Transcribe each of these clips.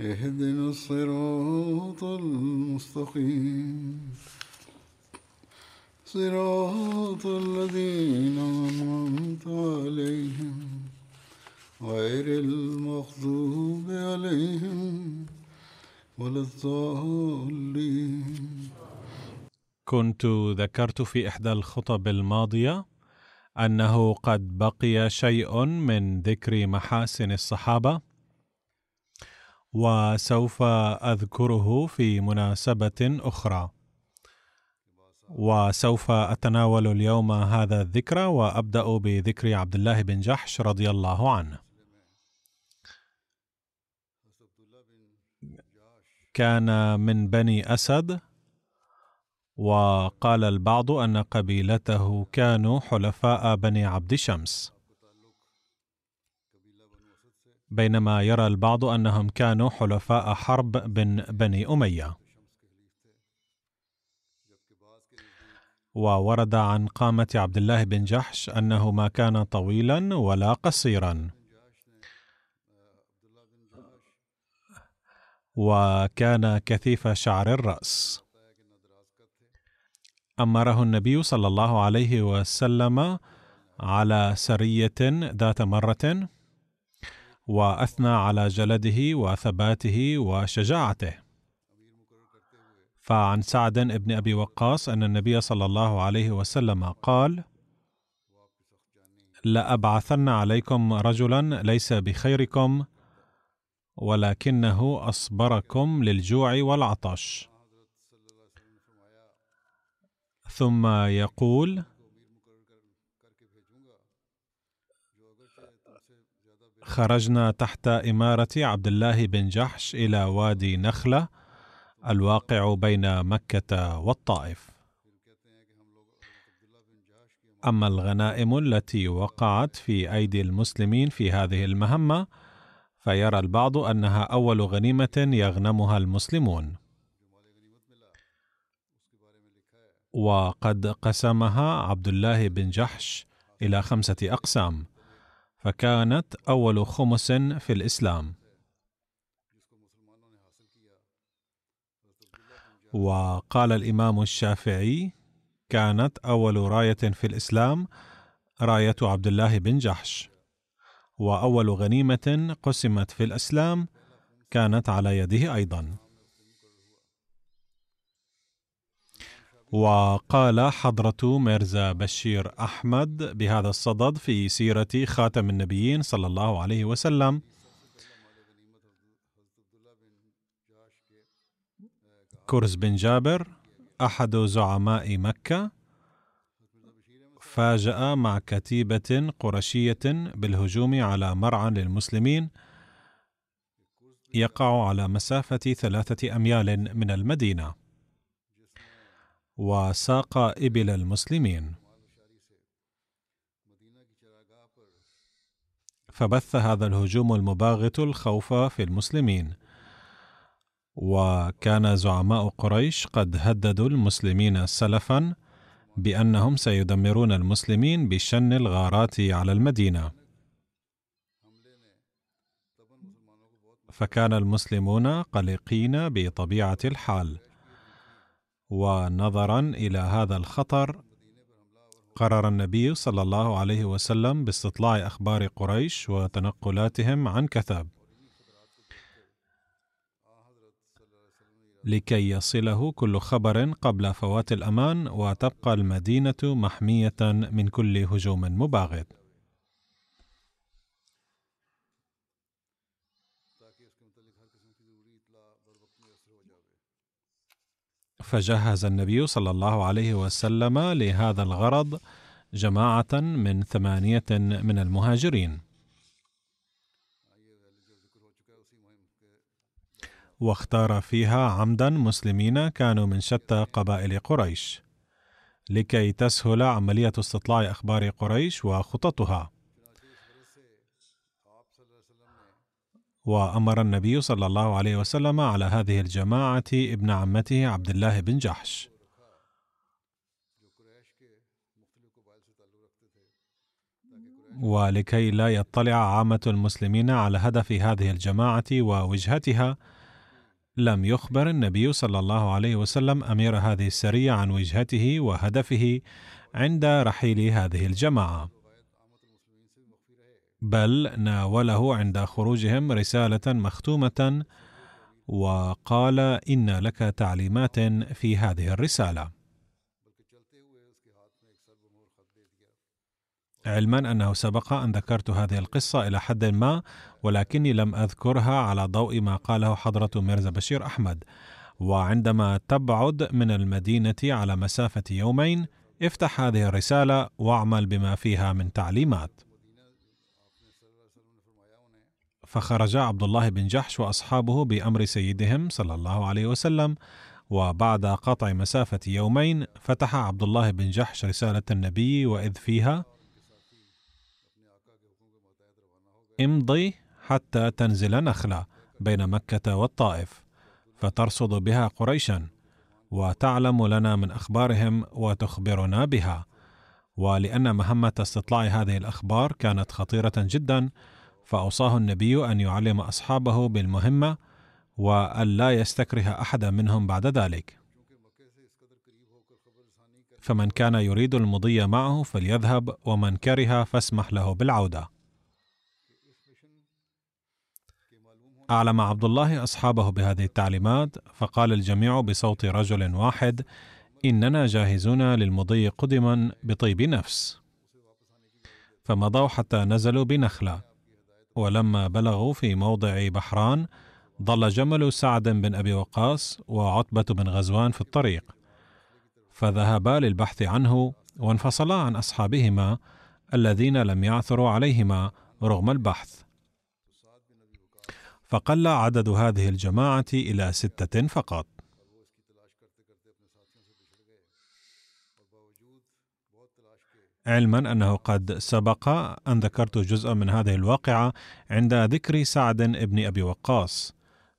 اهدنا الصراط المستقيم. صراط الذين أنعمت عليهم غير المغضوب عليهم ولا الضالين. كنت ذكرت في إحدى الخطب الماضية أنه قد بقي شيء من ذكر محاسن الصحابة. وسوف أذكره في مناسبة أخرى. وسوف أتناول اليوم هذا الذكر وأبدأ بذكر عبد الله بن جحش رضي الله عنه. كان من بني أسد وقال البعض أن قبيلته كانوا حلفاء بني عبد شمس. بينما يرى البعض أنهم كانوا حلفاء حرب بن بني أمية. وورد عن قامة عبد الله بن جحش أنه ما كان طويلا ولا قصيرا. وكان كثيف شعر الرأس. أمره النبي صلى الله عليه وسلم على سرية ذات مرة وأثنى على جلده وثباته وشجاعته. فعن سعد بن أبي وقاص أن النبي صلى الله عليه وسلم قال لأبعثن عليكم رجلا ليس بخيركم ولكنه أصبركم للجوع والعطش. ثم يقول خرجنا تحت إمارة عبد الله بن جحش إلى وادي نخلة الواقع بين مكة والطائف. أما الغنائم التي وقعت في أيدي المسلمين في هذه المهمة فيرى البعض أنها أول غنيمة يغنمها المسلمون. وقد قسمها عبد الله بن جحش إلى خمسة أقسام. فكانت أول خمس في الإسلام. وقال الإمام الشافعي كانت أول راية في الإسلام راية عبد الله بن جحش. وأول غنيمة قسمت في الإسلام كانت على يده أيضا. وقال حضرة ميرزا بشير أحمد بهذا الصدد في سيرة خاتم النبيين صلى الله عليه وسلم. كرز بن جابر أحد زعماء مكة فاجأ مع كتيبة قرشية بالهجوم على مرعى للمسلمين يقع على مسافة ثلاثة أميال من المدينة. وساق إبل المسلمين. فبث هذا الهجوم المباغت الخوف في المسلمين. وكان زعماء قريش قد هددوا المسلمين سلفا بأنهم سيدمرون المسلمين بشن الغارات على المدينة. فكان المسلمون قلقين بطبيعة الحال. ونظرا إلى هذا الخطر قرر النبي صلى الله عليه وسلم باستطلاع أخبار قريش وتنقلاتهم عن كثب لكي يصله كل خبر قبل فوات الأمان وتبقى المدينة محمية من كل هجوم مباغت. فجهز النبي صلى الله عليه وسلم لهذا الغرض جماعة من ثمانية من المهاجرين. واختار فيها عمدا مسلمين كانوا من شتى قبائل قريش لكي تسهل عملية استطلاع أخبار قريش وخططها. وأمر النبي صلى الله عليه وسلم على هذه الجماعة ابن عمته عبد الله بن جحش. ولكي لا يطلع عامة المسلمين على هدف هذه الجماعة ووجهتها لم يخبر النبي صلى الله عليه وسلم أمير هذه السرية عن وجهته وهدفه عند رحيل هذه الجماعة. بل ناوله عند خروجهم رسالة مختومة وقال إن لك تعليمات في هذه الرسالة. علما أنه سبق أن ذكرت هذه القصة إلى حد ما ولكني لم أذكرها على ضوء ما قاله حضرة ميرزا بشير أحمد. وعندما تبعد من المدينة على مسافة يومين افتح هذه الرسالة واعمل بما فيها من تعليمات. فخرج عبد الله بن جحش وأصحابه بأمر سيدهم صلى الله عليه وسلم وبعد قطع مسافة يومين فتح عبد الله بن جحش رسالة النبي وإذ فيها امضي حتى تنزل نخلة بين مكة والطائف فترصد بها قريشا وتعلم لنا من أخبارهم وتخبرنا بها. ولأن مهمة استطلاع هذه الأخبار كانت خطيرة جدا فأوصاه النبي أن يعلم أصحابه بالمهمة والا يستكره احدا منهم بعد ذلك. فمن كان يريد المضي معه فليذهب ومن كره فاسمح له بالعودة. أعلم عبد الله أصحابه بهذه التعليمات فقال الجميع بصوت رجل واحد إننا جاهزون للمضي قدما بطيب نفس فمضوا حتى نزلوا بنخلة. ولما بلغوا في موضع بحران ضل جمل سعد بن أبي وقاص وعتبة بن غزوان في الطريق فذهبا للبحث عنه وانفصلا عن أصحابهما الذين لم يعثروا عليهما رغم البحث. فقل عدد هذه الجماعة إلى ستة فقط. علما أنه قد سبق أن ذكرت جزءا من هذه الواقعة عند ذكر سعد بن أبي وقاص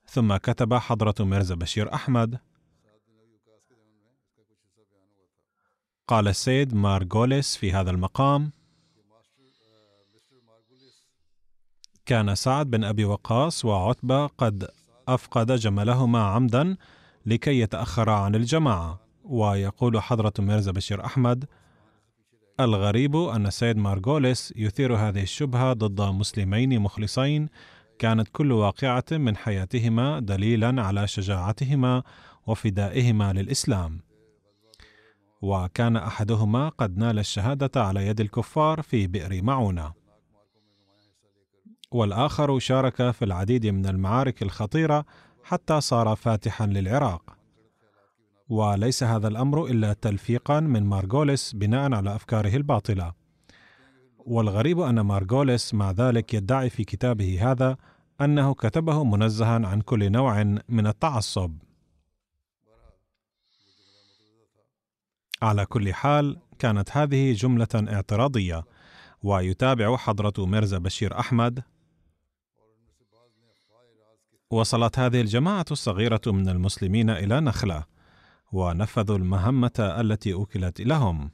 ثم كتب حضرة ميرزا بشير أحمد. قال السيد مارغوليس في هذا المقام كان سعد بن أبي وقاص وعتبة قد أفقد جملهما عمدا لكي يتأخرا عن الجماعة. ويقول حضرة ميرزا بشير أحمد الغريب أن السيد مارغوليس يثير هذه الشبهة ضد مسلمين مخلصين كانت كل واقعة من حياتهما دليلا على شجاعتهما وفدائهما للإسلام. وكان أحدهما قد نال الشهادة على يد الكفار في بئر معونة. والآخر شارك في العديد من المعارك الخطيرة حتى صار فاتحا للعراق. وليس هذا الأمر إلا تلفيقا من مارغوليس بناء على أفكاره الباطلة. والغريب أن مارغوليس مع ذلك يدعي في كتابه هذا أنه كتبه منزها عن كل نوع من التعصب. على كل حال كانت هذه جملة اعتراضية ويتابع حضرة ميرزا بشير أحمد. وصلت هذه الجماعة الصغيرة من المسلمين إلى نخلة. ونفذوا المهمة التي أكلت لهم.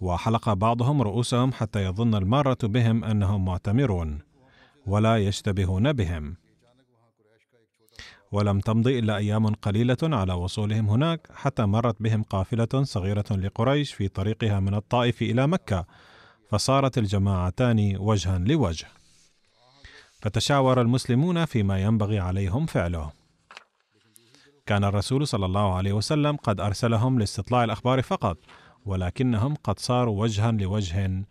وحلق بعضهم رؤوسهم حتى يظن المارة بهم أنهم معتمرون ولا يشتبهون بهم. ولم تمضي إلا أيام قليلة على وصولهم هناك حتى مرت بهم قافلة صغيرة لقريش في طريقها من الطائف إلى مكة فصارت الجماعتان وجها لوجه. فتشاور المسلمون فيما ينبغي عليهم فعله. كان الرسول صلى الله عليه وسلم قد أرسلهم لاستطلاع الأخبار فقط ولكنهم قد صاروا وجها لوجه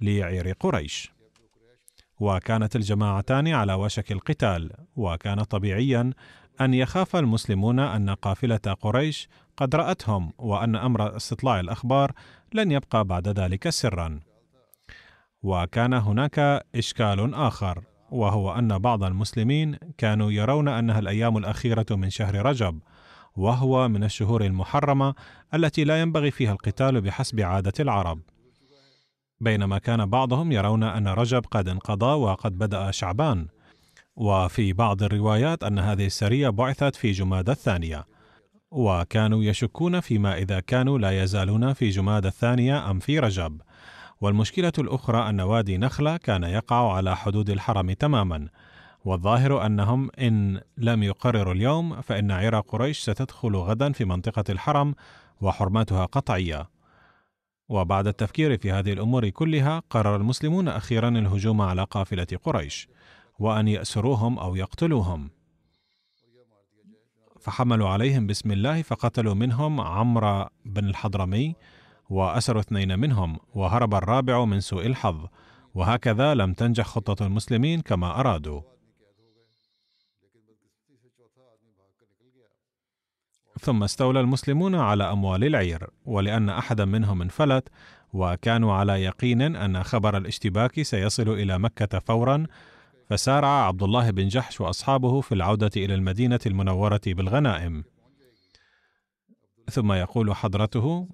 لعير قريش. وكانت الجماعتان على وشك القتال وكان طبيعيا أن يخاف المسلمون أن قافلة قريش قد رأتهم وأن أمر استطلاع الأخبار لن يبقى بعد ذلك سرا. وكان هناك إشكال آخر. وهو أن بعض المسلمين كانوا يرون أنها الأيام الأخيرة من شهر رجب وهو من الشهور المحرمة التي لا ينبغي فيها القتال بحسب عادة العرب. بينما كان بعضهم يرون أن رجب قد انقضى وقد بدأ شعبان. وفي بعض الروايات أن هذه السرية بعثت في جماد الثانية. وكانوا يشكون فيما إذا كانوا لا يزالون في جماد الثانية أم في رجب. والمشكلة الأخرى أن وادي نخلة كان يقع على حدود الحرم تماما والظاهر أنهم إن لم يقرروا اليوم فإن عير قريش ستدخل غدا في منطقة الحرم وحرماتها قطعية. وبعد التفكير في هذه الأمور كلها قرر المسلمون أخيرا الهجوم على قافلة قريش وأن يأسروهم أو يقتلوهم. فحملوا عليهم بسم الله فقتلوا منهم عمرو بن الحضرمي وأسروا اثنين منهم وهرب الرابع من سوء الحظ وهكذا لم تنجح خطة المسلمين كما أرادوا. ثم استولى المسلمون على أموال العير ولأن أحدا منهم انفلت وكانوا على يقين أن خبر الاشتباك سيصل إلى مكة فورا فسارع عبد الله بن جحش وأصحابه في العودة إلى المدينة المنورة بالغنائم. ثم يقول حضرته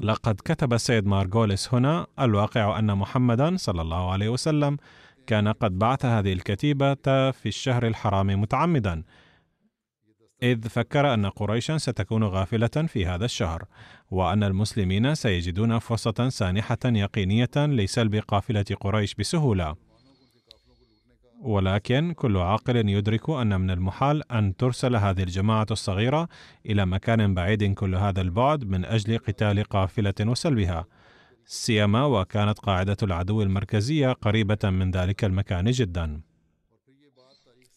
لقد كتب السيد مارغوليس هنا الواقع أن محمدا صلى الله عليه وسلم كان قد بعث هذه الكتيبة في الشهر الحرام متعمدا إذ فكر أن قريشا ستكون غافلة في هذا الشهر، وأن المسلمين سيجدون فرصة سانحة يقينية لسلب قافلة قريش بسهولة. ولكن كل عاقل يدرك أن من المحال أن ترسل هذه الجماعة الصغيرة إلى مكان بعيد كل هذا البعد من أجل قتال قافلة وسلبها، سيما وكانت قاعدة العدو المركزية قريبة من ذلك المكان جدا.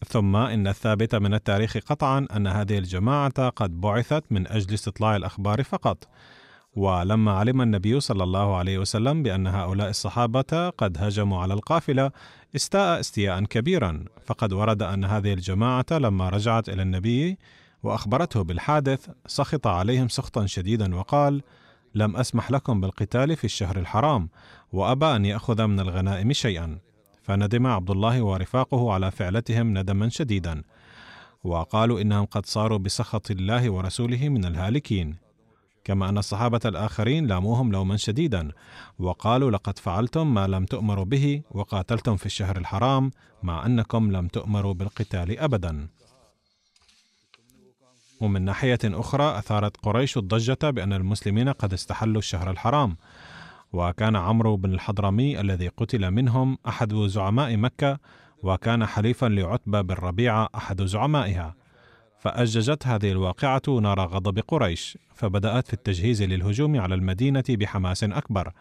ثم إن الثابت من التاريخ قطعا أن هذه الجماعة قد بعثت من أجل استطلاع الأخبار فقط ولما علم النبي صلى الله عليه وسلم بأن هؤلاء الصحابة قد هجموا على القافلة استاء استياء كبيرا. فقد ورد أن هذه الجماعة لما رجعت إلى النبي وأخبرته بالحادث سخط عليهم سخطا شديدا وقال لم أسمح لكم بالقتال في الشهر الحرام وأبى أن يأخذ من الغنائم شيئا. فندم عبد الله ورفاقه على فعلتهم ندما شديدا. وقالوا إنهم قد صاروا بسخط الله ورسوله من الهالكين. كما أن الصحابة الآخرين لاموهم لوما شديدا وقالوا لقد فعلتم ما لم تؤمروا به وقاتلتم في الشهر الحرام مع أنكم لم تؤمروا بالقتال ابدا. ومن ناحية أخرى أثارت قريش الضجة بأن المسلمين قد استحلوا الشهر الحرام وكان عمرو بن الحضرمي الذي قتل منهم أحد زعماء مكة وكان حليفا لعتبة بن ربيعة أحد زعمائها. فاججت هذه الواقعة نار غضب قريش فبدأت في التجهيز للهجوم على المدينة بحماس أكبر.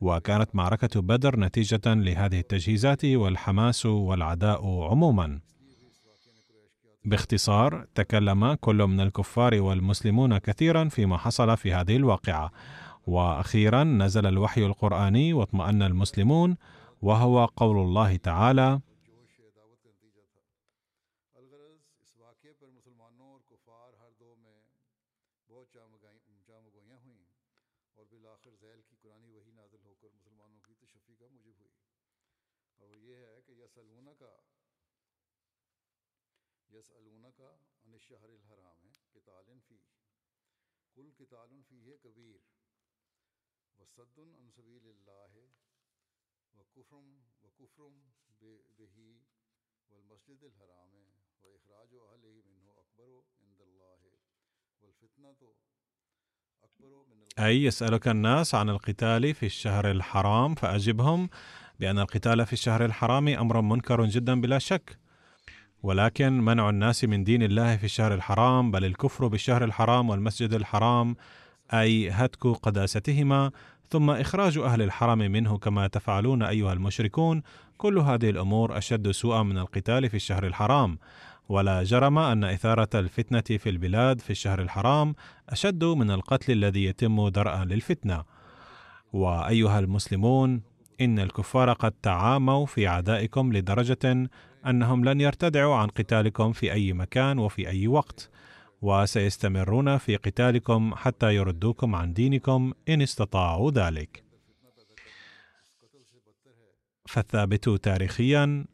وكانت معركة بدر نتيجة لهذه التجهيزات والحماس والعداء عموما. باختصار تكلم كل من الكفار والمسلمون كثيرا فيما حصل في هذه الواقعة. وأخيرا نزل الوحي القرآني واطمأن المسلمون وهو قول الله تعالى يسألونك عن الشهر الحرام قتال فيه قل قتال فيه كبير وصد عن سبيل الله وكفر وكفر به والمسجد الحرام وإخراج أهله منه أكبر عند الله والفتنة أكبر من أي يسألك الناس عن القتال في الشهر الحرام فأجبهم بأن القتال في الشهر الحرام أمر منكر جدا بلا شك. ولكن منع الناس من دين الله في الشهر الحرام بل الكفر بالشهر الحرام والمسجد الحرام أي هتك قداستهما ثم إخراج أهل الحرم منه كما تفعلون أيها المشركون كل هذه الأمور أشد سوءا من القتال في الشهر الحرام. ولا جرم أن إثارة الفتنة في البلاد في الشهر الحرام أشد من القتل الذي يتم درءا للفتنة. وأيها المسلمون إن الكفار قد تعاموا في عدائكم لدرجة أنهم لن يرتدعوا عن قتالكم في أي مكان وفي أي وقت. وسيستمرون في قتالكم حتى يردوكم عن دينكم إن استطاعوا ذلك. فالثابت تاريخيا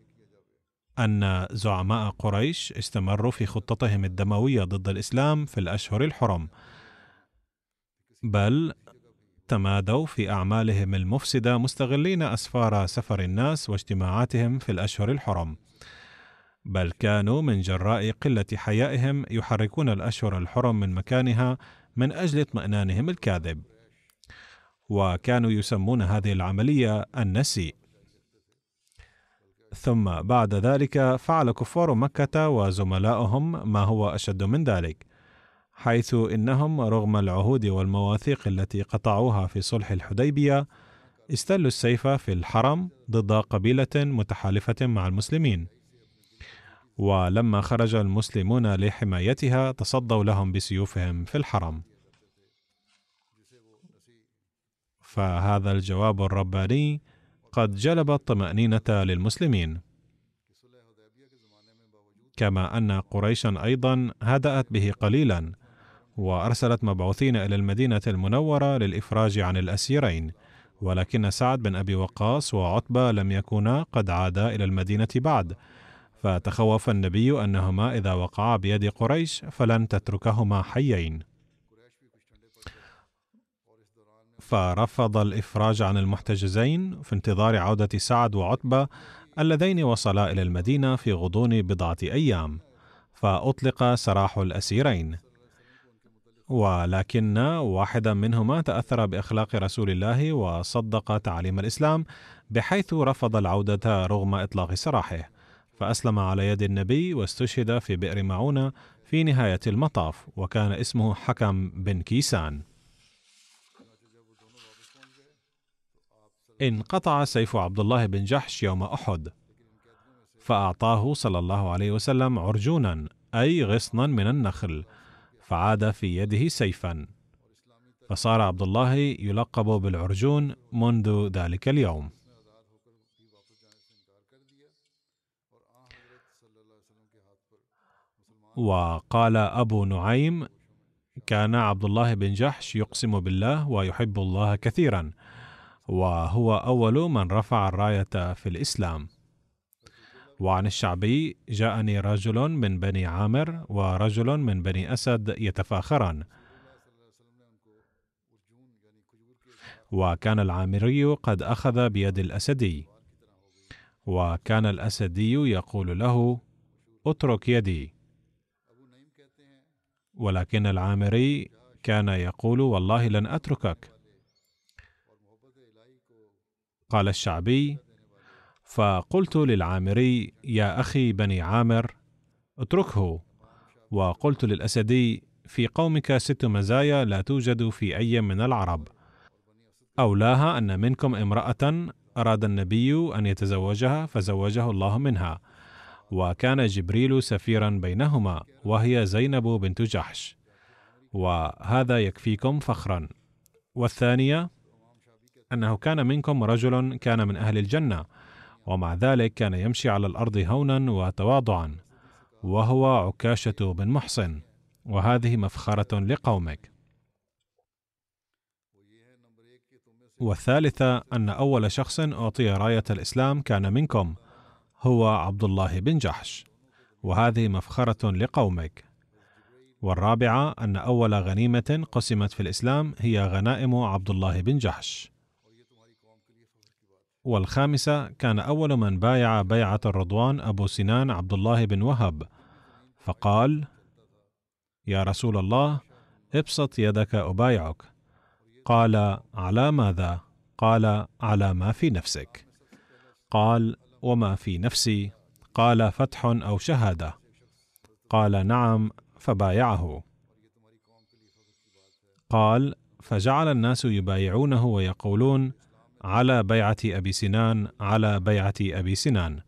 أن زعماء قريش استمروا في خطتهم الدموية ضد الإسلام في الأشهر الحرم بل تمادوا في أعمالهم المفسدة مستغلين أسفار سفر الناس واجتماعاتهم في الأشهر الحرم. بل كانوا من جراء قلة حيائهم يحركون الأشهر الحرم من مكانها من أجل اطمئنانهم الكاذب. وكانوا يسمون هذه العملية النسي ثم بعد ذلك فعل كفار مكة وزملاؤهم ما هو أشد من ذلك حيث إنهم رغم العهود والمواثيق التي قطعوها في صلح الحديبية استلوا السيف في الحرم ضد قبيلة متحالفة مع المسلمين. ولما خرج المسلمون لحمايتها تصدوا لهم بسيوفهم في الحرم. فهذا الجواب الرباني قد جلب الطمانينه للمسلمين. كما أن قريشا أيضا هدأت به قليلا وأرسلت مبعوثين إلى المدينة المنورة للإفراج عن الأسيرين. ولكن سعد بن أبي وقاص وعتبة لم يكونا قد عادا إلى المدينة بعد. فتخوف النبي أنهما إذا وقعا بيد قريش فلن تتركهما حيين. فرفض الإفراج عن المحتجزين في انتظار عودة سعد وعتبة اللذين وصلا إلى المدينة في غضون بضعة أيام فأطلق سراح الأسيرين. ولكن واحدا منهما تأثر بأخلاق رسول الله وصدق تعاليم الإسلام بحيث رفض العودة رغم إطلاق سراحه. فأسلم على يد النبي واستشهد في بئر معونة في نهاية المطاف وكان اسمه حكم بن كيسان. انقطع سيف عبد الله بن جحش يوم أحد فأعطاه صلى الله عليه وسلم عرجونا أي غصنا من النخل فعاد في يده سيفا. فصار عبد الله يلقب بالعرجون منذ ذلك اليوم. وقال أبو نعيم كان عبد الله بن جحش يقسم بالله ويحب الله كثيرا وهو أول من رفع الراية في الإسلام. وعن الشعبي جاءني رجل من بني عامر ورجل من بني أسد يتفاخران. وكان العامري قد أخذ بيد الأسدي. وكان الأسدي يقول له اترك يدي. ولكن العامري كان يقول والله لن أتركك. قال الشعبي فقلت للعامري يا أخي بني عامر اتركه. وقلت للأسدي في قومك ست مزايا لا توجد في أي من العرب. أولاها أن منكم امرأة أراد النبي أن يتزوجها فزوجه الله منها. وكان جبريل سفيرا بينهما وهي زينب بنت جحش. وهذا يكفيكم فخرا. والثانية أنه كان منكم رجل كان من أهل الجنة ومع ذلك كان يمشي على الأرض هونا وتواضعا وهو عكاشة بن محصن. وهذه مفخرة لقومك. والثالثة أن أول شخص أعطي راية الإسلام كان منكم. هو عبد الله بن جحش. وهذه مفخرة لقومك. والرابعة أن أول غنيمة قسمت في الإسلام هي غنائم عبد الله بن جحش. والخامسة كان أول من بايع بيعة الرضوان أبو سنان عبد الله بن وهب. فقال يا رسول الله ابسط يدك أبايعك. قال على ماذا؟ قال على ما في نفسك. قال وما في نفسي قال فتح أو شهادة. قال نعم فبايعه. قال فجعل الناس يبايعونه ويقولون على بيعة أبي سنان على بيعة أبي سنان.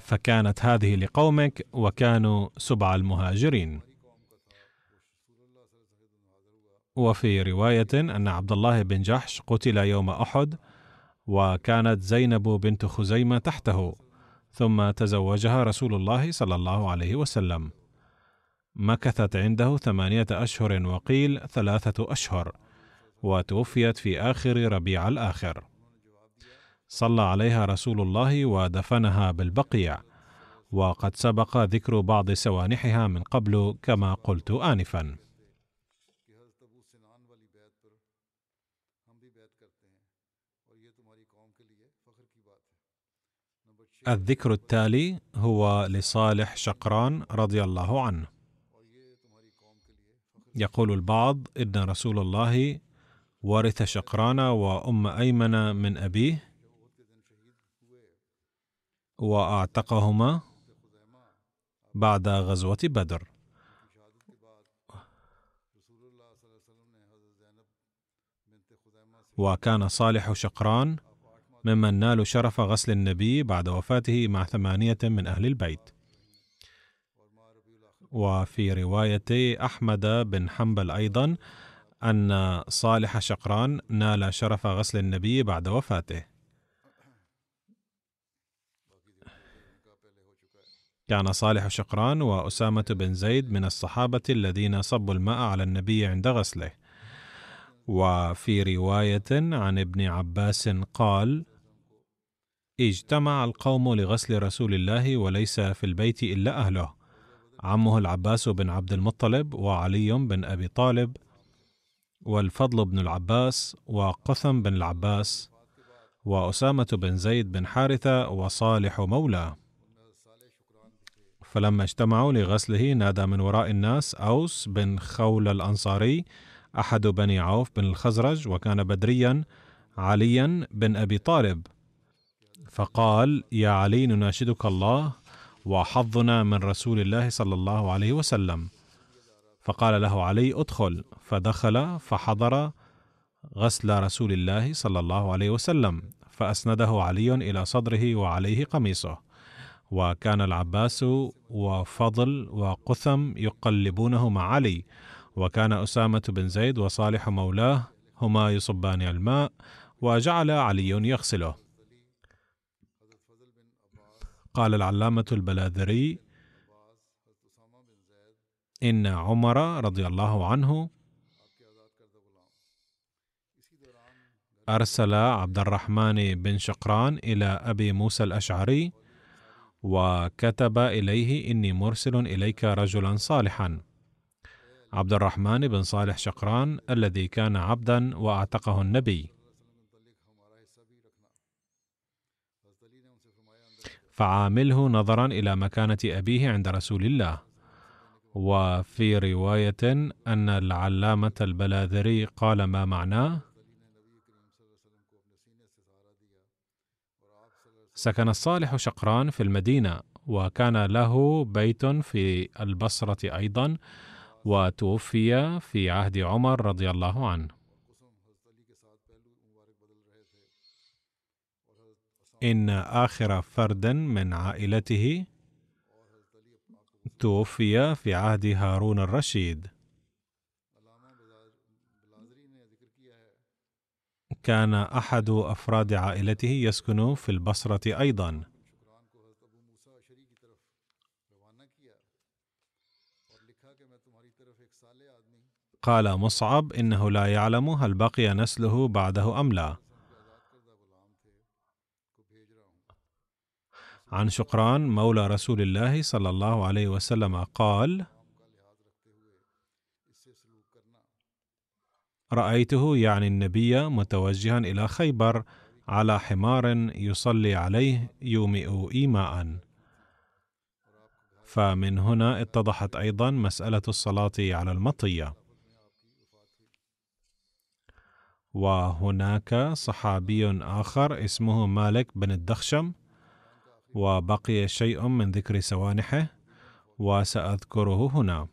فكانت هذه لقومك وكانوا سبع المهاجرين. وفي رواية أن عبد الله بن جحش قتل يوم أحد وكانت زينب بنت خزيمة تحته ثم تزوجها رسول الله صلى الله عليه وسلم. مكثت عنده ثمانية أشهر وقيل ثلاثة أشهر وتوفيت في آخر ربيع الآخر. صلى عليها رسول الله ودفنها بالبقيع وقد سبق ذكر بعض سوانحها من قبل كما قلت انفا. الذكر التالي هو لصالح شقران رضي الله عنه. يقول البعض إن رسول الله ورث شقران وأم أيمن من أبيه وأعتقهما بعد غزوة بدر. وكان صالح شقران ممن نالوا شرف غسل النبي بعد وفاته مع ثمانية من أهل البيت. وفي رواية أحمد بن حنبل أيضا أن صالح شقران نال شرف غسل النبي بعد وفاته. كان صالح شقران وأسامة بن زيد من الصحابة الذين صبوا الماء على النبي عند غسله. وفي رواية عن ابن عباس قال اجتمع القوم لغسل رسول الله وليس في البيت إلا أهله. عمه العباس بن عبد المطلب وعلي بن أبي طالب والفضل بن العباس وقثم بن العباس وأسامة بن زيد بن حارثة وصالح مولاه فلما اجتمعوا لغسله نادى من وراء الناس أوس بن خول الأنصاري أحد بني عوف بن الخزرج وكان بدريا عليا بن أبي طالب. فقال يا علي نناشدك الله وحظنا من رسول الله صلى الله عليه وسلم. فقال له علي ادخل. فدخل فحضر غسل رسول الله صلى الله عليه وسلم فأسنده علي إلى صدره وعليه قميصه. وكان العباس وفضل وقثم يقلبونه مع علي. وكان أسامة بن زيد وصالح مولاه هما يصبان الماء وجعل علي يغسله. قال العلامة البلاذري إن عمر رضي الله عنه أرسل عبد الرحمن بن شقران إلى أبي موسى الأشعري وكتب إليه إني مرسل إليك رجلا صالحا. عبد الرحمن بن صالح شقران الذي كان عبدا وأعتقه النبي. فعامله نظرا إلى مكانة أبيه عند رسول الله. وفي رواية أن العلامة البلاذري قال ما معناه؟ سكن الصالح شقران في المدينة وكان له بيت في البصرة أيضا وتوفي في عهد عمر رضي الله عنه. إن آخر فرد من عائلته توفي في عهد هارون الرشيد. كان أحد أفراد عائلته يسكن في البصرة أيضا. قال مصعب إنه لا يعلم هل بقي نسله بعده أم لا. عن شقران مولى رسول الله صلى الله عليه وسلم قال رأيته يعني النبي متوجها إلى خيبر على حمار يصلي عليه يومئ ايماء. فمن هنا اتضحت أيضا مسألة الصلاة على المطية. وهناك صحابي آخر اسمه مالك بن الدخشم وبقي شيء من ذكر سوانحه وسأذكره هنا.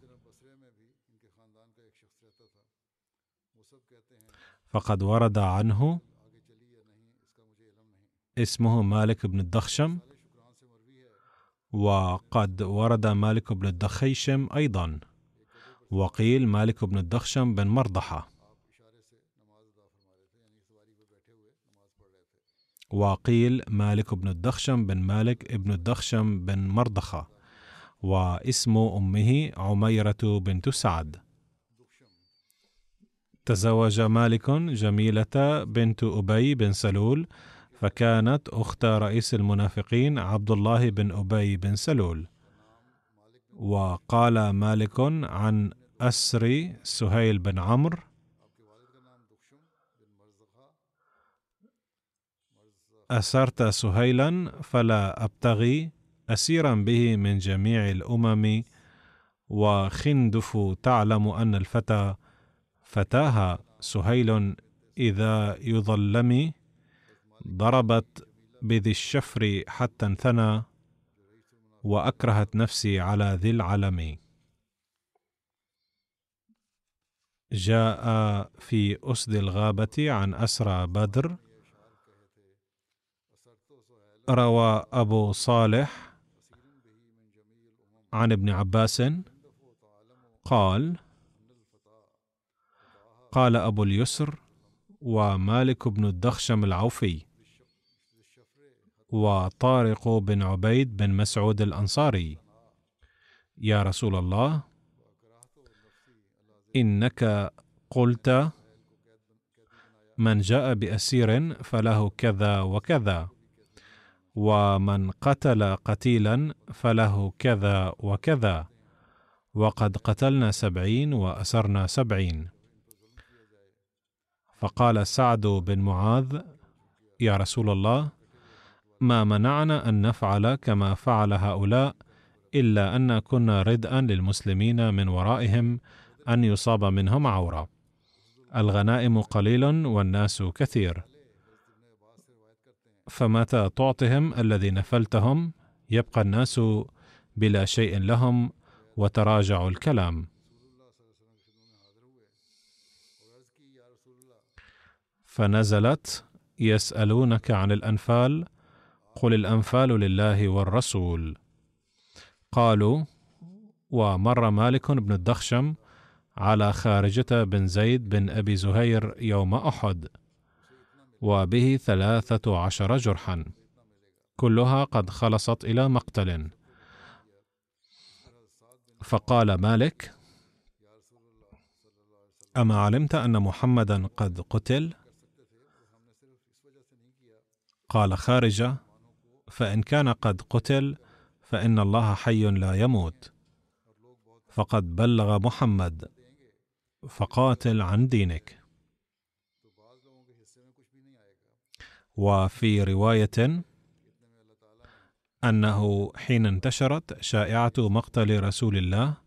فقد ورد عنه اسمه مالك بن الدخشم وقد ورد مالك بن الدخيشم أيضا وقيل مالك بن الدخشم بن مرضحة. وقيل مالك بن الدخشم بن مالك بن الدخشم بن مرضخة واسم أمه عميرة بنت سعد. تزوج مالك جميلة بنت أبي بن سلول فكانت أخت رئيس المنافقين عبد الله بن أبي بن سلول. وقال مالك عن أسر سهيل بن عمرو أسرت سهيلا فلا أبتغي أسيرا به من جميع الأمم. وخندف تعلم أن الفتى فتاها سهيل إذا يظلم ضربت بذي الشفر حتى انثنى وأكرهت نفسي على ذي العلم. جاء في أسد الغابة عن أسرى بدر روى أبو صالح عن ابن عباس قال قال أبو اليسر ومالك بن الدخشم العوفي وطارق بن عبيد بن مسعود الأنصاري. يا رسول الله إنك قلت من جاء بأسير فله كذا وكذا. ومن قتل قتيلا فله كذا وكذا. وقد قتلنا سبعين وأسرنا سبعين. فقال سعد بن معاذ يا رسول الله ما منعنا أن نفعل كما فعل هؤلاء إلا أن كنا ردءا للمسلمين من ورائهم أن يصاب منهم عورة. الغنائم قليل والناس كثير. فمتى تعطهم الذي نفلتهم يبقى الناس بلا شيء لهم وتراجع الكلام. فنزلت يسألونك عن الأنفال قل الأنفال لله والرسول. قالوا ومر مالك بن الدخشم على خارجة بن زيد بن أبي زهير يوم أحد. وبه ثلاثة عشر جرحا. كلها قد خلصت إلى مقتل. فقال مالك أما علمت أن محمدا قد قتل؟ قال خارجة فإن كان قد قتل فإن الله حي لا يموت. فقد بلغ محمد فقاتل عن دينك. وفي رواية أنه حين انتشرت شائعة مقتل رسول الله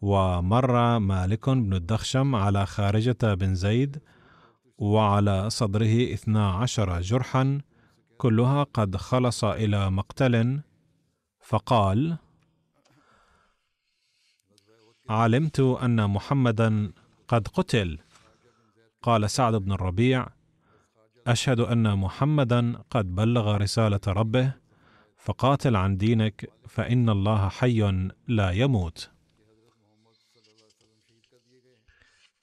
ومر مالك بن الدخشم على خارجة بن زيد وعلى صدره اثنا عشر جرحا كلها قد خلص إلى مقتل. فقال علمت أن محمدا قد قتل. قال سعد بن الربيع أشهد أن محمدا قد بلغ رسالة ربه فقاتل عن دينك فإن الله حي لا يموت.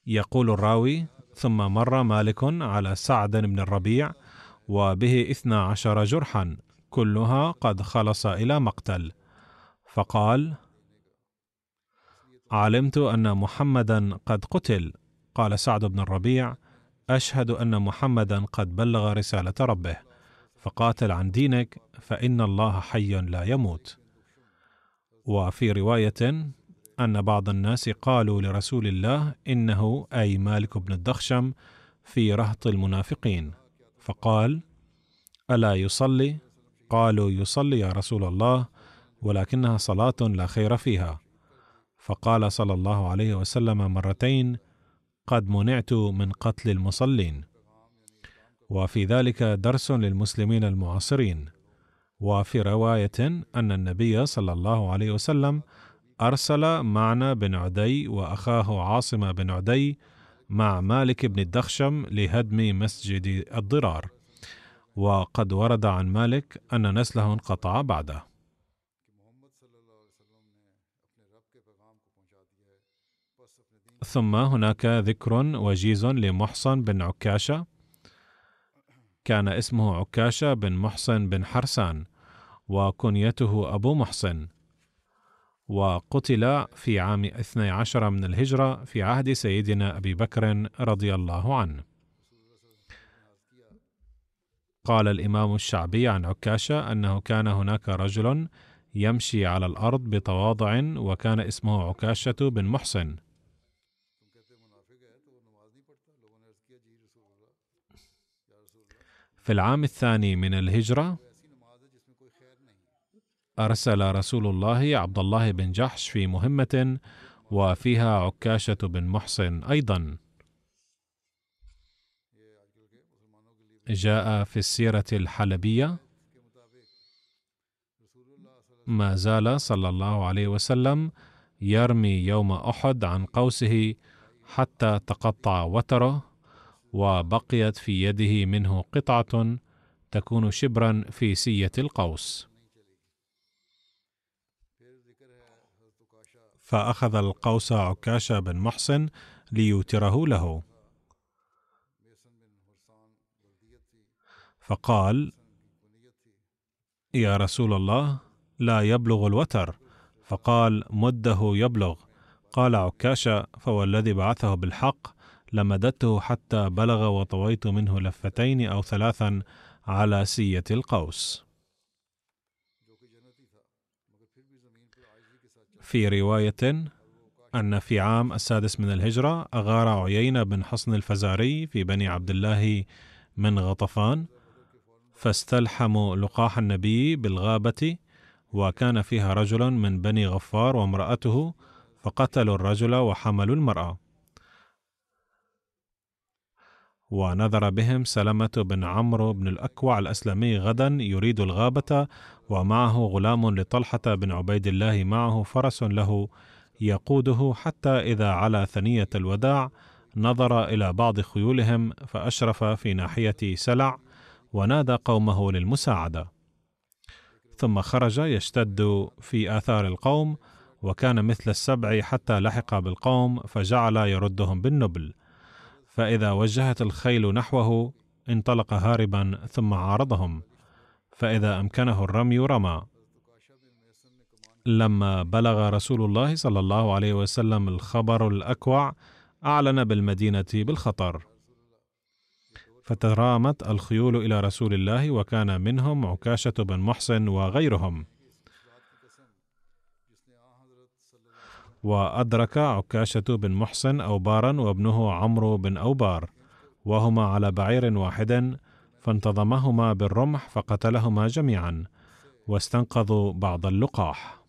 يقول الراوي ثم مر مالك على سعد بن الربيع وبه اثنا عشر جرحا كلها قد خلص إلى مقتل. فقال علمت أن محمدا قد قتل. قال سعد بن الربيع أشهد أن محمدا قد بلغ رسالة ربه فقاتل عن دينك فإن الله حي لا يموت. وفي رواية أن بعض الناس قالوا لرسول الله إنه أي مالك بن الدخشم في رهط المنافقين فقال ألا يصلي؟ قالوا يصلي يا رسول الله ولكنها صلاة لا خير فيها. فقال صلى الله عليه وسلم مرتين قد منعت من قتل المصلين. وفي ذلك درس للمسلمين المعاصرين. وفي رواية أن النبي صلى الله عليه وسلم أرسل معنى بن عدي وأخاه عاصم بن عدي مع مالك بن الدخشم لهدم مسجد الضرار. وقد ورد عن مالك أن نسله انقطع بعده. ثم هناك ذكر وجيز لمحصن بن عكاشة. كان اسمه عكاشة بن محصن بن حرسان وكنيته أبو محصن. وقتل في عام 12 من الهجرة في عهد سيدنا أبي بكر رضي الله عنه. قال الإمام الشعبي عن عكاشة أنه كان هناك رجل يمشي على الأرض بتواضع وكان اسمه عكاشة بن محسن في العام الثاني من الهجرة أرسل رسول الله عبد الله بن جحش في مهمة وفيها عكاشة بن محسن أيضا. جاء في السيرة الحلبية. ما زال صلى الله عليه وسلم يرمي يوم أحد عن قوسه حتى تقطع وتره. وبقيت في يده منه قطعة تكون شبرا في سية القوس. فأخذ القوس عكاشة بن محسن ليوتره له. فقال يا رسول الله لا يبلغ الوتر. فقال مده يبلغ. قال عكاشة فوالذي بعثه بالحق لمددته حتى بلغ وطويت منه لفتين أو ثلاثا على سية القوس. في رواية أن في عام السادس من الهجرة أغار عيينة بن حصن الفزاري في بني عبد الله من غطفان فاستلحموا لقاح النبي بالغابة وكان فيها رجل من بني غفار وامرأته فقتلوا الرجل وحملوا المرأة. ونذر بهم سلمة بن عمرو بن الأكوع الأسلمي غدا يريد الغابة ومعه غلام لطلحة بن عبيد الله معه فرس له يقوده حتى إذا على ثنية الوداع نظر إلى بعض خيولهم فأشرف في ناحية سلع ونادى قومه للمساعدة. ثم خرج يشتد في آثار القوم وكان مثل السبع حتى لحق بالقوم فجعل يردهم بالنبل. فإذا وجهت الخيل نحوه انطلق هاربا ثم عارضهم. فإذا أمكنه الرمي رمى. لما بلغ رسول الله صلى الله عليه وسلم الخبر الأكوع أعلن بالمدينة بالخطر. فترامت الخيول إلى رسول الله وكان منهم عكاشة بن محسن وغيرهم. وأدرك عكاشة بن محسن أوبارا وابنه عمرو بن أوبار وهما على بعير واحد فانتظمهما بالرمح فقتلهما جميعا واستنقذوا بعض اللقاح.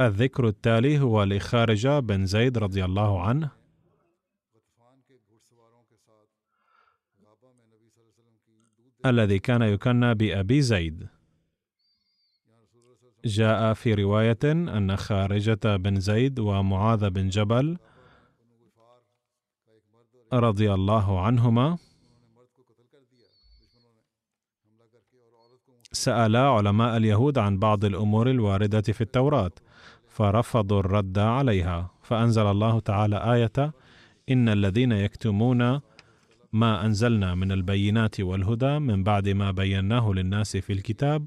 الذكر التالي هو لخارجة بن زيد رضي الله عنه. الذي كان يكنى بأبي زيد. جاء في رواية أن خارجة بن زيد ومعاذ بن جبل رضي الله عنهما سألا علماء اليهود عن بعض الأمور الواردة في التوراة فرفضوا الرد عليها فأنزل الله تعالى آية إن الذين يكتمون ما أنزلنا من البينات والهدى من بعد ما بيناه للناس في الكتاب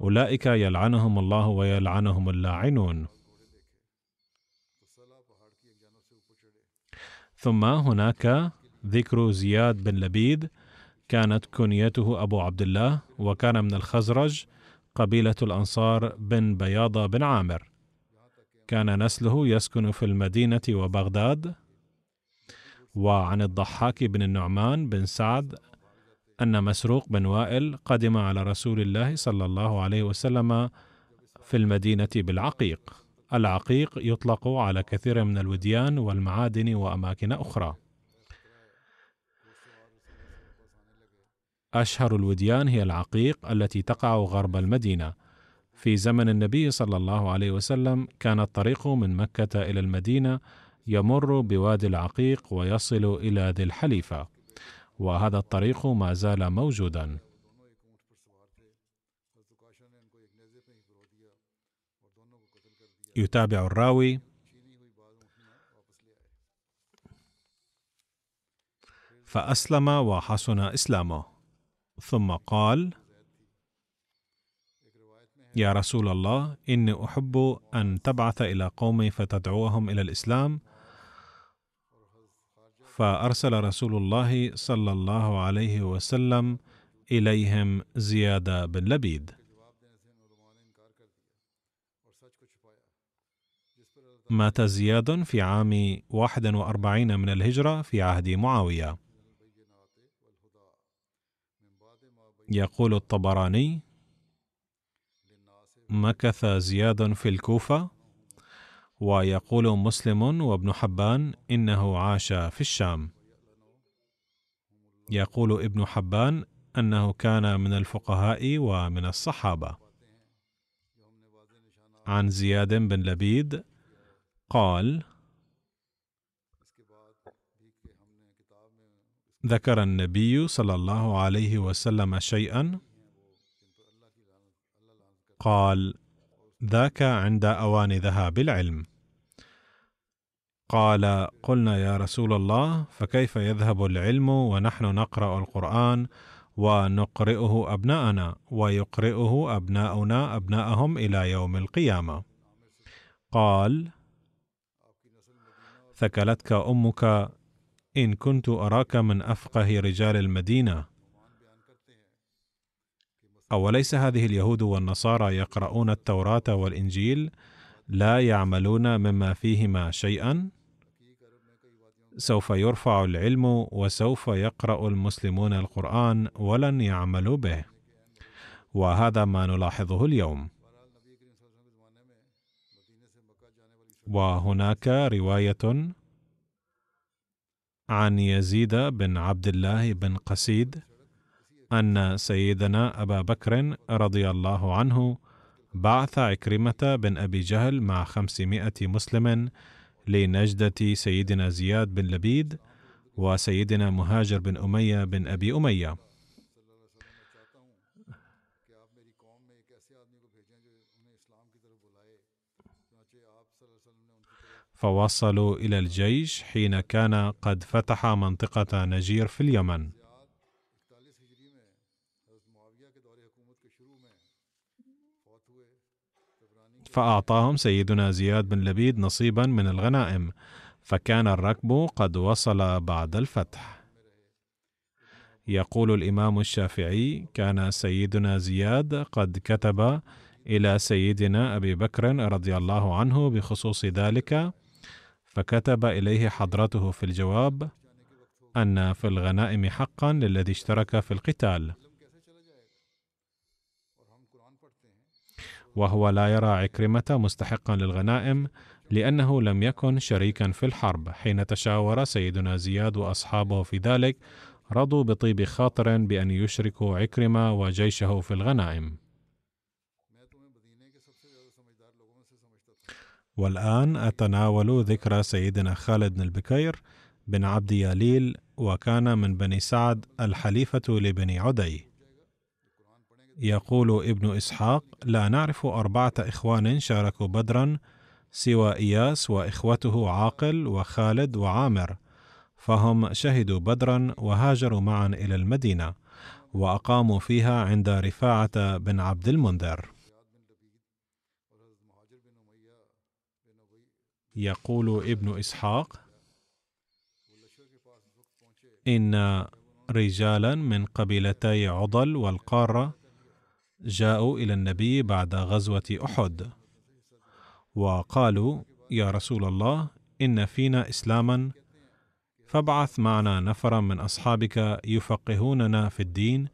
أولئك يلعنهم الله ويلعنهم اللاعنون. ثم هناك ذكر زياد بن لبيد كانت كنيته أبو عبد الله وكان من الخزرج قبيلة الأنصار بن بياضة بن عامر. كان نسله يسكن في المدينة وبغداد. وعن الضحاك بن النعمان بن سعد أن مسروق بن وائل قدم على رسول الله صلى الله عليه وسلم في المدينة بالعقيق. العقيق يطلق على كثير من الوديان والمعادن وأماكن أخرى. أشهر الوديان هي العقيق التي تقع غرب المدينة، في زمن النبي صلى الله عليه وسلم كان الطريق من مكة إلى المدينة يمر بوادي العقيق ويصل إلى ذي الحليفة وهذا الطريق ما زال موجودا. يتابع الراوي. فأسلم وحسن إسلامه. ثم قال يا رسول الله إني أحب أن تبعث إلى قومي فتدعوهم إلى الإسلام فأرسل رسول الله صلى الله عليه وسلم إليهم زياد بن لبيد. مات زياد في عام 41 من الهجرة في عهد معاوية. يقول الطبراني مكث زياد في الكوفة ويقول مسلم وابن حبان إنه عاش في الشام. يقول ابن حبان أنه كان من الفقهاء ومن الصحابة. عن زياد بن لبيد قال ذكر النبي صلى الله عليه وسلم شيئا؟ قال ذاك عند أوان ذهاب العلم. قال قلنا يا رسول الله فكيف يذهب العلم ونحن نقرأ القرآن ونقرئه أبناءنا ويقرئه أبناؤنا أبناءهم إلى يوم القيامة؟ قال ثكلتك أمك إن كنت أراك من أفقه رجال المدينة. أوليس هذه اليهود والنصارى يقرؤون التوراة والإنجيل؟ لا يعملون مما فيهما شيئا؟ سوف يرفع العلم وسوف يقرأ المسلمون القرآن ولن يعملوا به. وهذا ما نلاحظه اليوم. وهناك رواية عن يزيد بن عبد الله بن قسيد أن سيدنا أبا بكر رضي الله عنه بعث عكرمة بن أبي جهل مع خمسمائة مسلم لنجدة سيدنا زياد بن لبيد وسيدنا مهاجر بن أمية بن أبي أمية. فوصلوا إلى الجيش حين كان قد فتح منطقة نجير في اليمن. فأعطاهم سيدنا زياد بن لبيد نصيبا من الغنائم فكان الركب قد وصل بعد الفتح. يقول الإمام الشافعي كان سيدنا زياد قد كتب إلى سيدنا أبي بكر رضي الله عنه بخصوص ذلك فكتب إليه حضرته في الجواب أن في الغنائم حقا للذي اشترك في القتال. وهو لا يرى عكرمة مستحقا للغنائم لأنه لم يكن شريكا في الحرب حين تشاور سيدنا زياد وأصحابه في ذلك رضوا بطيب خاطر بأن يشركوا عكرمة وجيشه في الغنائم. والآن أتناول ذكر سيدنا خالد بن البكير بن عبد ياليل وكان من بني سعد الحليفة لبني عدي. يقول ابن إسحاق لا نعرف أربعة إخوان شاركوا بدرا سوى إياس وإخوته عاقل وخالد وعامر فهم شهدوا بدرا وهاجروا معا إلى المدينة وأقاموا فيها عند رفاعة بن عبد المنذر. يقول ابن إسحاق إن رجالا من قبيلتي عضل والقارة جاءوا إلى النبي بعد غزوة أحد. وقالوا يا رسول الله إن فينا إسلاما فابعث معنا نفرا من أصحابك يفقهوننا في الدين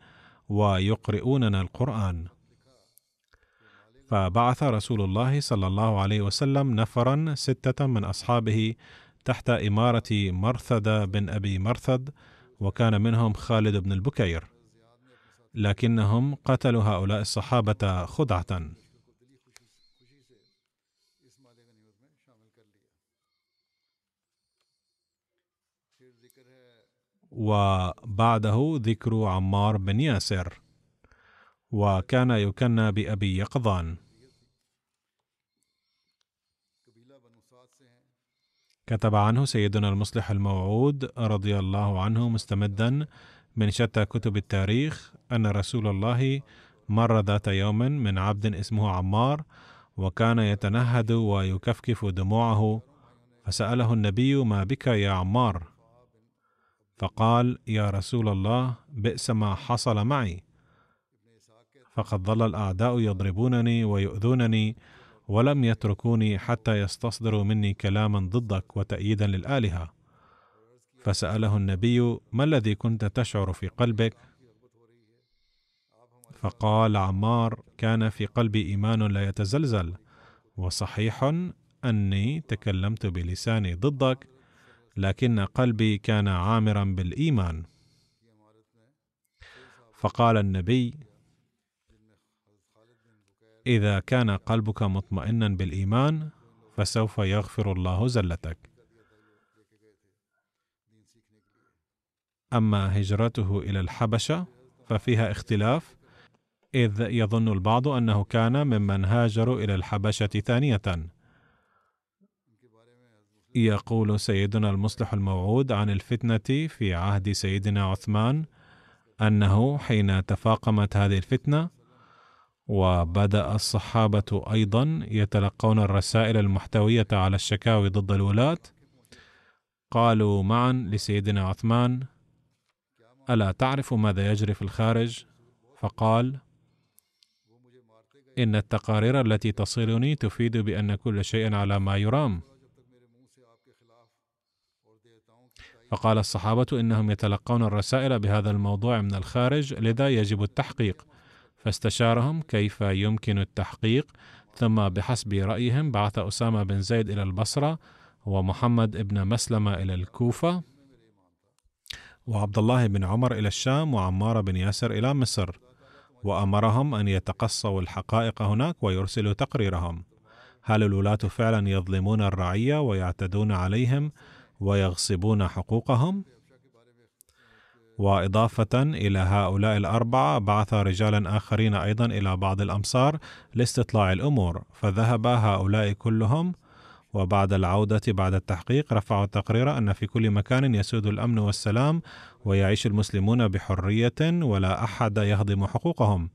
ويقرؤوننا القرآن. فبعث رسول الله صلى الله عليه وسلم نفرا ستة من أصحابه تحت إمارة مرثد بن أبي مرثد وكان منهم خالد بن البكير. لكنهم قتلوا هؤلاء الصحابة خدعة. وبعده ذكر عمار بن ياسر وكان يكنى بأبي يقظان. كتب عنه سيدنا المصلح الموعود رضي الله عنه مستمدا من شتى كتب التاريخ أن رسول الله مر ذات يوم من عبد اسمه عمار وكان يتنهد ويكفكف دموعه فسأله النبي ما بك يا عمار؟ فقال يا رسول الله بئس ما حصل معي. فقد ظل الأعداء يضربونني ويؤذونني ولم يتركوني حتى يستصدروا مني كلاما ضدك وتأييدا للآلهة. فسأله النبي ما الذي كنت تشعر في قلبك؟ فقال عمار كان في قلبي إيمان لا يتزلزل وصحيح أني تكلمت بلساني ضدك لكن قلبي كان عامرا بالإيمان. فقال النبي إذا كان قلبك مطمئنا بالإيمان فسوف يغفر الله زلتك. أما هجرته إلى الحبشة ففيها اختلاف إذ يظن البعض أنه كان ممن هاجروا إلى الحبشة ثانية. يقول سيدنا المصلح الموعود عن الفتنة في عهد سيدنا عثمان أنه حين تفاقمت هذه الفتنة وبدأ الصحابة أيضا يتلقون الرسائل المحتوية على الشكاوي ضد الولاة قالوا معا لسيدنا عثمان ألا تعرف ماذا يجري في الخارج؟ فقال إن التقارير التي تصلني تفيد بأن كل شيء على ما يرام. فقال الصحابة إنهم يتلقون الرسائل بهذا الموضوع من الخارج لذا يجب التحقيق. فاستشارهم كيف يمكن التحقيق ثم بحسب رأيهم بعث أسامة بن زيد إلى البصرة ومحمد بن مسلمة إلى الكوفة. وعبد الله بن عمر إلى الشام وعمار بن ياسر إلى مصر وأمرهم أن يتقصوا الحقائق هناك ويرسلوا تقريرهم. هل الولاة فعلا يظلمون الرعية ويعتدون عليهم ويغصبون حقوقهم؟ وإضافة إلى هؤلاء الأربعة بعث رجالا آخرين أيضا إلى بعض الأمصار لاستطلاع الأمور فذهب هؤلاء كلهم وبعد العودة بعد التحقيق رفعوا تقرير أن في كل مكان يسود الأمن والسلام ويعيش المسلمون بحرية ولا أحد يهضم حقوقهم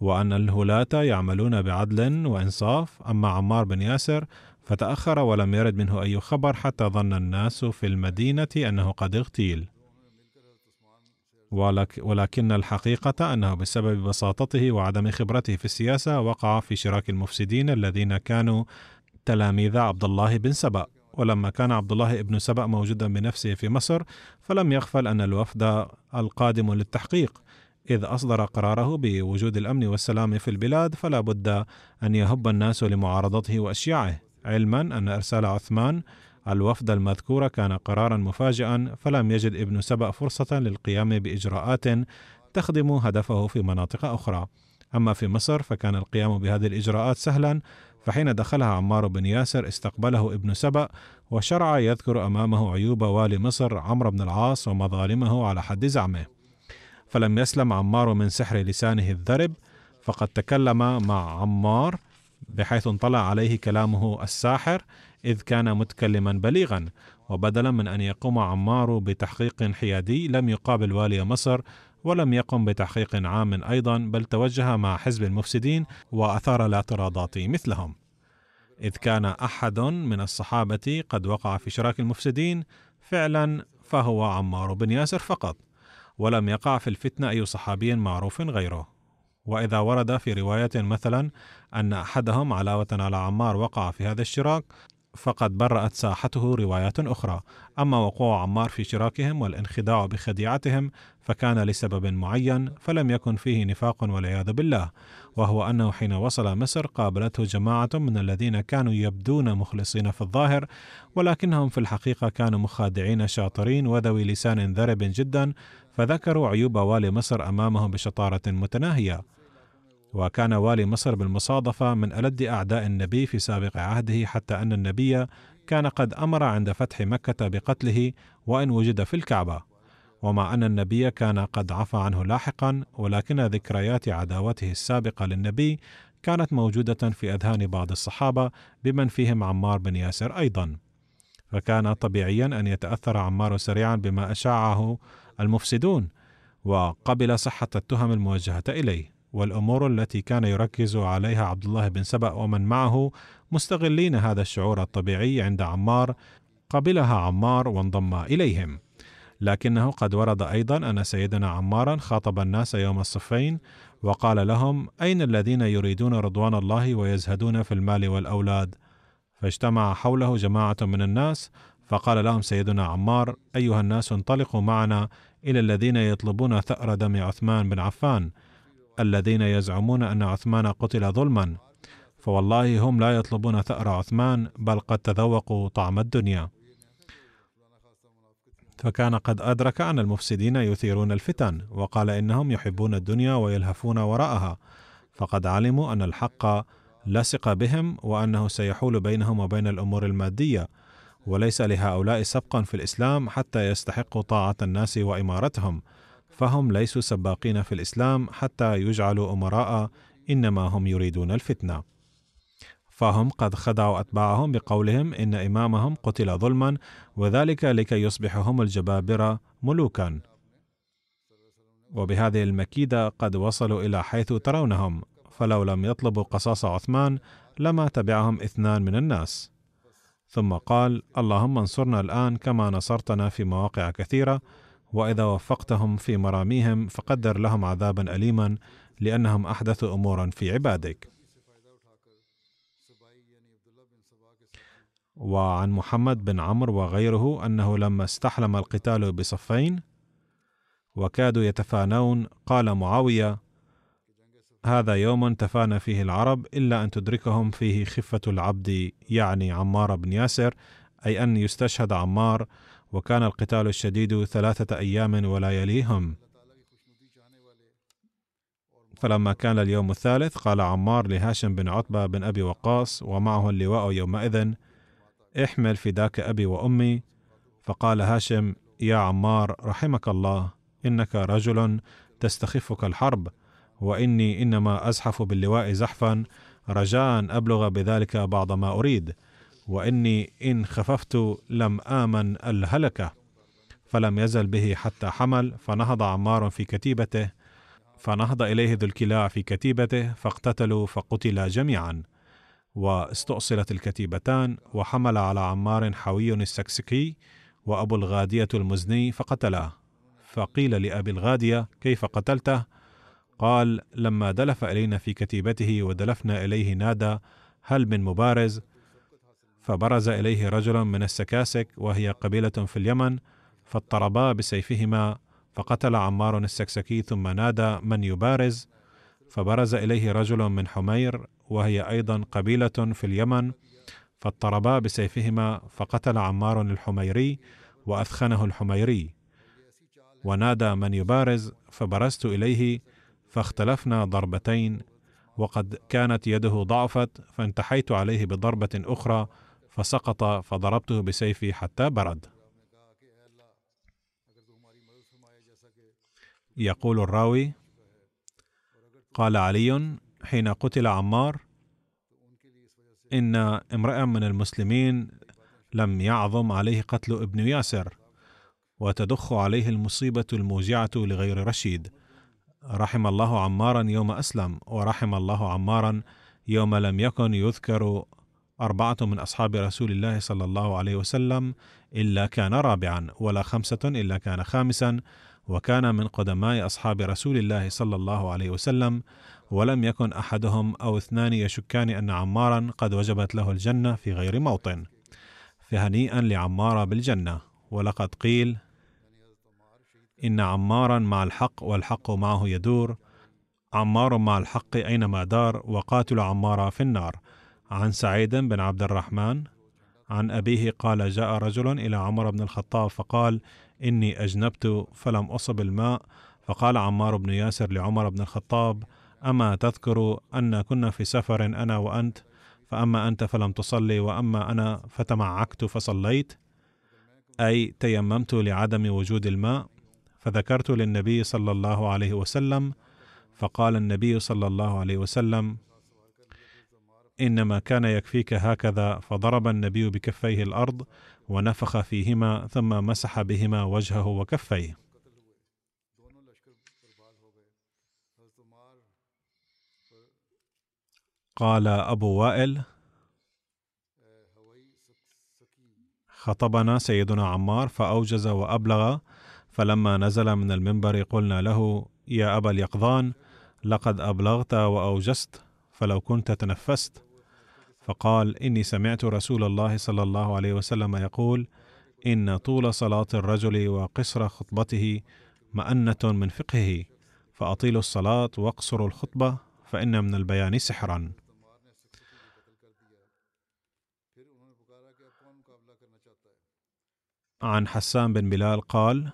وأن الهلاة يعملون بعدل وإنصاف. أما عمار بن ياسر فتأخر ولم يرد منه أي خبر حتى ظن الناس في المدينة أنه قد اغتيل. ولكن الحقيقة أنه بسبب بساطته وعدم خبرته في السياسة وقع في شراك المفسدين الذين كانوا تلاميذ عبد الله بن سبأ. ولما كان عبد الله بن سبأ موجودا بنفسه في مصر فلم يغفل أن الوفد القادم للتحقيق إذ أصدر قراره بوجود الأمن والسلام في البلاد فلا بد أن يهب الناس لمعارضته وأشياعه علما أن إرسال عثمان الوفد المذكور كان قرارا مفاجئا فلم يجد ابن سبأ فرصة للقيام بإجراءات تخدم هدفه في مناطق أخرى. أما في مصر فكان القيام بهذه الإجراءات سهلا فحين دخلها عمار بن ياسر استقبله ابن سبأ وشرع يذكر أمامه عيوب والي مصر عمرو بن العاص ومظالمه على حد زعمه. فلم يسلم عمار من سحر لسانه الذرب فقد تكلم مع عمار بحيث انطلع عليه كلامه الساحر إذ كان متكلما بليغا وبدلا من أن يقوم عمار بتحقيق حيادي لم يقابل والي مصر ولم يقم بتحقيق عام أيضا بل توجه مع حزب المفسدين وأثار الاعتراضات مثلهم. إذ كان أحد من الصحابة قد وقع في شراك المفسدين فعلا فهو عمار بن ياسر فقط ولم يقع في الفتنة أي صحابي معروف غيره. وإذا ورد في رواية مثلا أن أحدهم علاوة على عمار وقع في هذا الشراك فقد برأت ساحته روايات أخرى. أما وقوع عمار في شراكهم والانخداع بخديعتهم فكان لسبب معين فلم يكن فيه نفاق والعياذ بالله. وهو أنه حين وصل مصر قابلته جماعة من الذين كانوا يبدون مخلصين في الظاهر ولكنهم في الحقيقة كانوا مخادعين شاطرين وذوي لسان ذرب جدا فذكروا عيوب والي مصر أمامه بشطارة متناهية. وكان والي مصر بالمصادفة من ألد أعداء النبي في سابق عهده حتى أن النبي كان قد أمر عند فتح مكة بقتله وإن وجد في الكعبة. ومع أن النبي كان قد عفى عنه لاحقا ولكن ذكريات عداوته السابقة للنبي كانت موجودة في أذهان بعض الصحابة بمن فيهم عمار بن ياسر أيضا. فكان طبيعيا أن يتأثر عمار سريعا بما أشاعه المفسدون وقبل صحة التهم الموجهة إليه. والأمور التي كان يركز عليها عبد الله بن سبأ ومن معه مستغلين هذا الشعور الطبيعي عند عمار قبلها عمار وانضم إليهم. لكنه قد ورد أيضا أن سيدنا عمارا خاطب الناس يوم الصفين وقال لهم أين الذين يريدون رضوان الله ويزهدون في المال والأولاد؟ فاجتمع حوله جماعة من الناس فقال لهم سيدنا عمار أيها الناس انطلقوا معنا إلى الذين يطلبون ثأر دم عثمان بن عفان الذين يزعمون أن عثمان قتل ظلما. فوالله هم لا يطلبون ثأر عثمان بل قد تذوقوا طعم الدنيا. فكان قد أدرك أن المفسدين يثيرون الفتن وقال إنهم يحبون الدنيا ويلهفون وراءها. فقد علموا أن الحق لصق بهم وأنه سيحول بينهم وبين الأمور المادية. وليس لهؤلاء سبقا في الإسلام حتى يستحقوا طاعة الناس وإمارتهم. فهم ليسوا سباقين في الإسلام حتى يجعلوا أمراء إنما هم يريدون الفتنة. فهم قد خدعوا أتباعهم بقولهم إن إمامهم قتل ظلما وذلك لكي يصبحوا هم الجبابرة ملوكا. وبهذه المكيدة قد وصلوا إلى حيث ترونهم فلو لم يطلبوا قصاص عثمان لما تبعهم اثنان من الناس. ثم قال اللهم انصرنا الآن كما نصرتنا في مواقع كثيرة وإذا وفقتهم في مراميهم فقدر لهم عذابا أليما لأنهم أحدثوا أمورا في عبادك. وعن محمد بن عمرو وغيره أنه لما استحلم القتال بصفين وكادوا يتفانون قال معاوية هذا يوم تفانى فيه العرب إلا أن تدركهم فيه خفة العبد يعني عمار بن ياسر أي أن يستشهد عمار وكان القتال الشديد ثلاثة أيام ولا يليهم. فلما كان اليوم الثالث قال عمار لهاشم بن عتبة بن أبي وقاص ومعه اللواء يومئذ احمل فداك أبي وأمي. فقال هاشم يا عمار رحمك الله إنك رجل تستخفك الحرب وإني إنما أزحف باللواء زحفا رجاء أبلغ بذلك بعض ما أريد. وإني إن خففت لم آمن الهلكة فلم يزل به حتى حمل فنهض عمار في كتيبته فنهض إليه ذو الكلاع في كتيبته فاقتتلوا فقتلا جميعا واستؤصلت الكتيبتان وحمل على عمار حوي السكسكي وأبو الغادية المزني فقتلاه. فقيل لأبي الغادية كيف قتلته؟ قال لما دلف إلينا في كتيبته ودلفنا إليه نادى هل من مبارز؟ فبرز إليه رجل من السكاسك وهي قبيلة في اليمن فاضطربا بسيفهما فقتل عمار السكسكي ثم نادى من يبارز. فبرز إليه رجل من حمير وهي أيضا قبيلة في اليمن فاضطربا بسيفهما فقتل عمار الحميري وأثخنه الحميري. ونادى من يبارز فبرزت إليه فاختلفنا ضربتين وقد كانت يده ضعفت فانتحيت عليه بضربة أخرى فسقط فضربته بسيفي حتى برد. يقول الراوي قال علي حين قتل عمار إن امرئا من المسلمين لم يعظم عليه قتل ابن ياسر وتدخ عليه المصيبة الموجعة لغير رشيد. رحم الله عمارا يوم أسلم ورحم الله عمارا يوم لم يكن يذكر أربعة من أصحاب رسول الله صلى الله عليه وسلم إلا كان رابعا ولا خمسة إلا كان خامسا وكان من قدماء أصحاب رسول الله صلى الله عليه وسلم ولم يكن أحدهم أو اثنان يشكان أن عمارا قد وجبت له الجنة في غير موطن. فهنيئا لعمار بالجنة. ولقد قيل إن عمارا مع الحق والحق معه يدور عمار مع الحق أينما دار وقاتل عمار في النار. عن سعيد بن عبد الرحمن عن أبيه قال جاء رجل إلى عمر بن الخطاب فقال إني أجنبت فلم أصب الماء. فقال عمار بن ياسر لعمر بن الخطاب أما تذكر أن كنا في سفر أنا وأنت فأما أنت فلم تصلي وأما أنا فتمعكت فصليت أي تيممت لعدم وجود الماء فذكرت للنبي صلى الله عليه وسلم فقال النبي صلى الله عليه وسلم إنما كان يكفيك هكذا فضرب النبي بكفيه الأرض ونفخ فيهما ثم مسح بهما وجهه وكفيه. قال أبو وائل خطبنا سيدنا عمار فأوجز وأبلغ فلما نزل من المنبر قلنا له يا أبا اليقظان لقد أبلغت وأوجزت فلو كنت تنفست. فقال إني سمعت رسول الله صلى الله عليه وسلم يقول إن طول صلاة الرجل وقصر خطبته مأنة من فقهه فاطيلوا الصلاة واقصروا الخطبة فإن من البيان سحرا. عن حسان بن بلال قال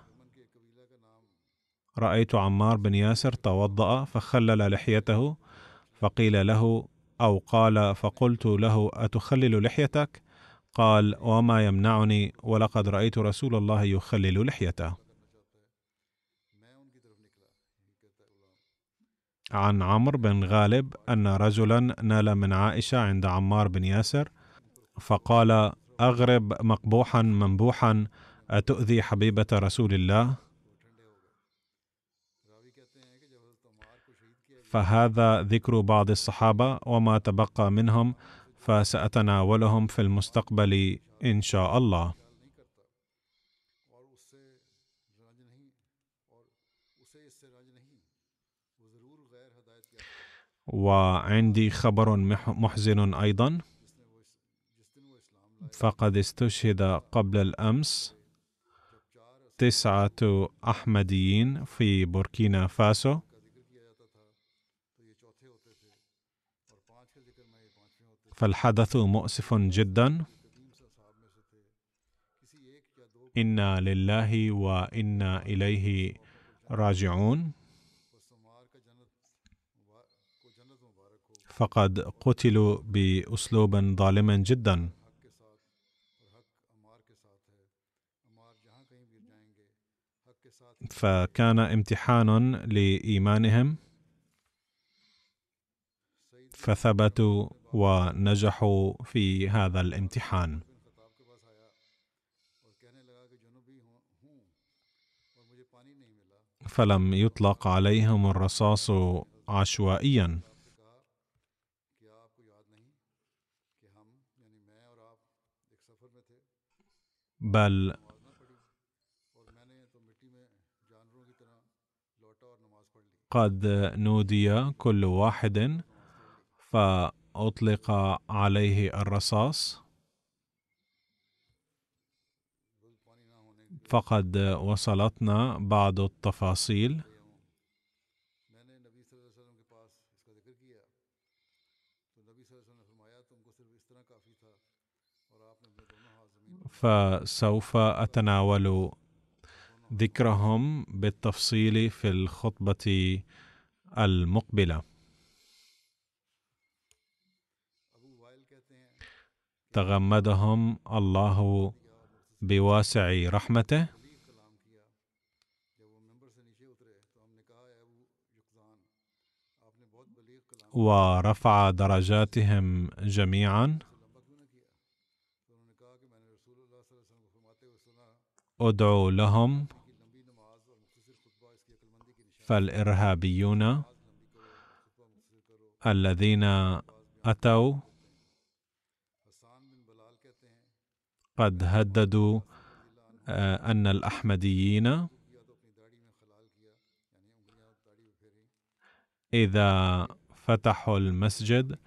رأيت عمار بن ياسر توضأ فخلل لحيته فقيل له أو قال فقلت له أتخلل لحيتك؟ قال وما يمنعني ولقد رأيت رسول الله يخلل لحيته. عن عمرو بن غالب أن رجلا نال من عائشة عند عمار بن ياسر فقال أغرب مقبوحا منبوحا أتؤذي حبيبة رسول الله؟ فهذا ذكر بعض الصحابة وما تبقى منهم فسأتناولهم في المستقبل إن شاء الله. وعندي خبر محزن أيضا. فقد استشهد قبل الأمس تسعة أحمديين في بوركينا فاسو. فالحدث مؤسف جدا. إنا لله وإنا إليه راجعون. فقد قتلوا بأسلوب ظالم جدا. فكان امتحان لإيمانهم. فثبتوا ونجحوا في هذا الامتحان. فلم يطلق عليهم الرصاص عشوائيا. بل قد نودي كل واحد فأطلق عليه الرصاص. فقد وصلتنا بعض التفاصيل. فسوف أتناول ذكرهم بالتفصيل في الخطبة المقبلة. تغمدهم الله بواسع رحمته. ورفع درجاتهم جميعا. ادعوا لهم فالإرهابيون الذين أتوا قد هددوا آه، أن الأحمديين إذا فتحوا المسجد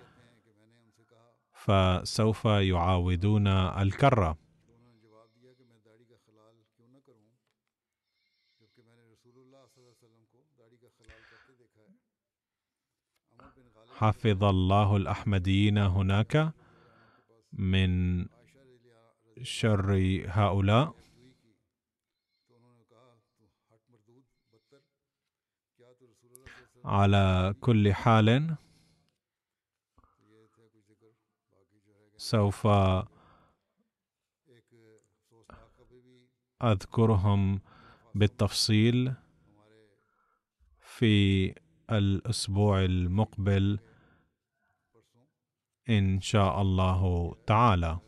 فسوف يعاودون الكرة. حفظ الله الأحمديين هناك من شر هؤلاء؟ على كل حال سوف أذكرهم بالتفصيل في الأسبوع المقبل إن شاء الله تعالى.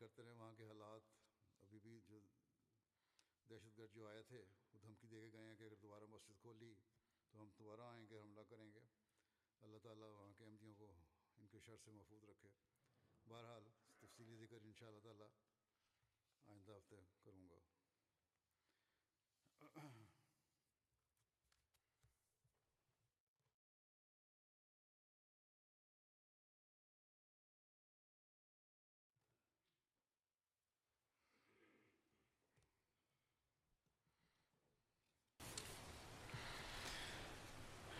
کرتے رہے، وہاں کے حالات ابھی بھی جو دہشت گرد جو آئے تھے، وہ دھمکی دے کے گئے ہیں کہ اگر دوبارہ مسجد کھولی تو ہم دوبارہ آئیں گے، حملہ کریں گے۔ اللہ تعالیٰ وہاں کے احمدیوں کو ان کے شر سے محفوظ رکھے۔ بہرحال تفصیلی ذکر ان شاء اللہ تعالیٰ آئندہ ہفتے کروں گا۔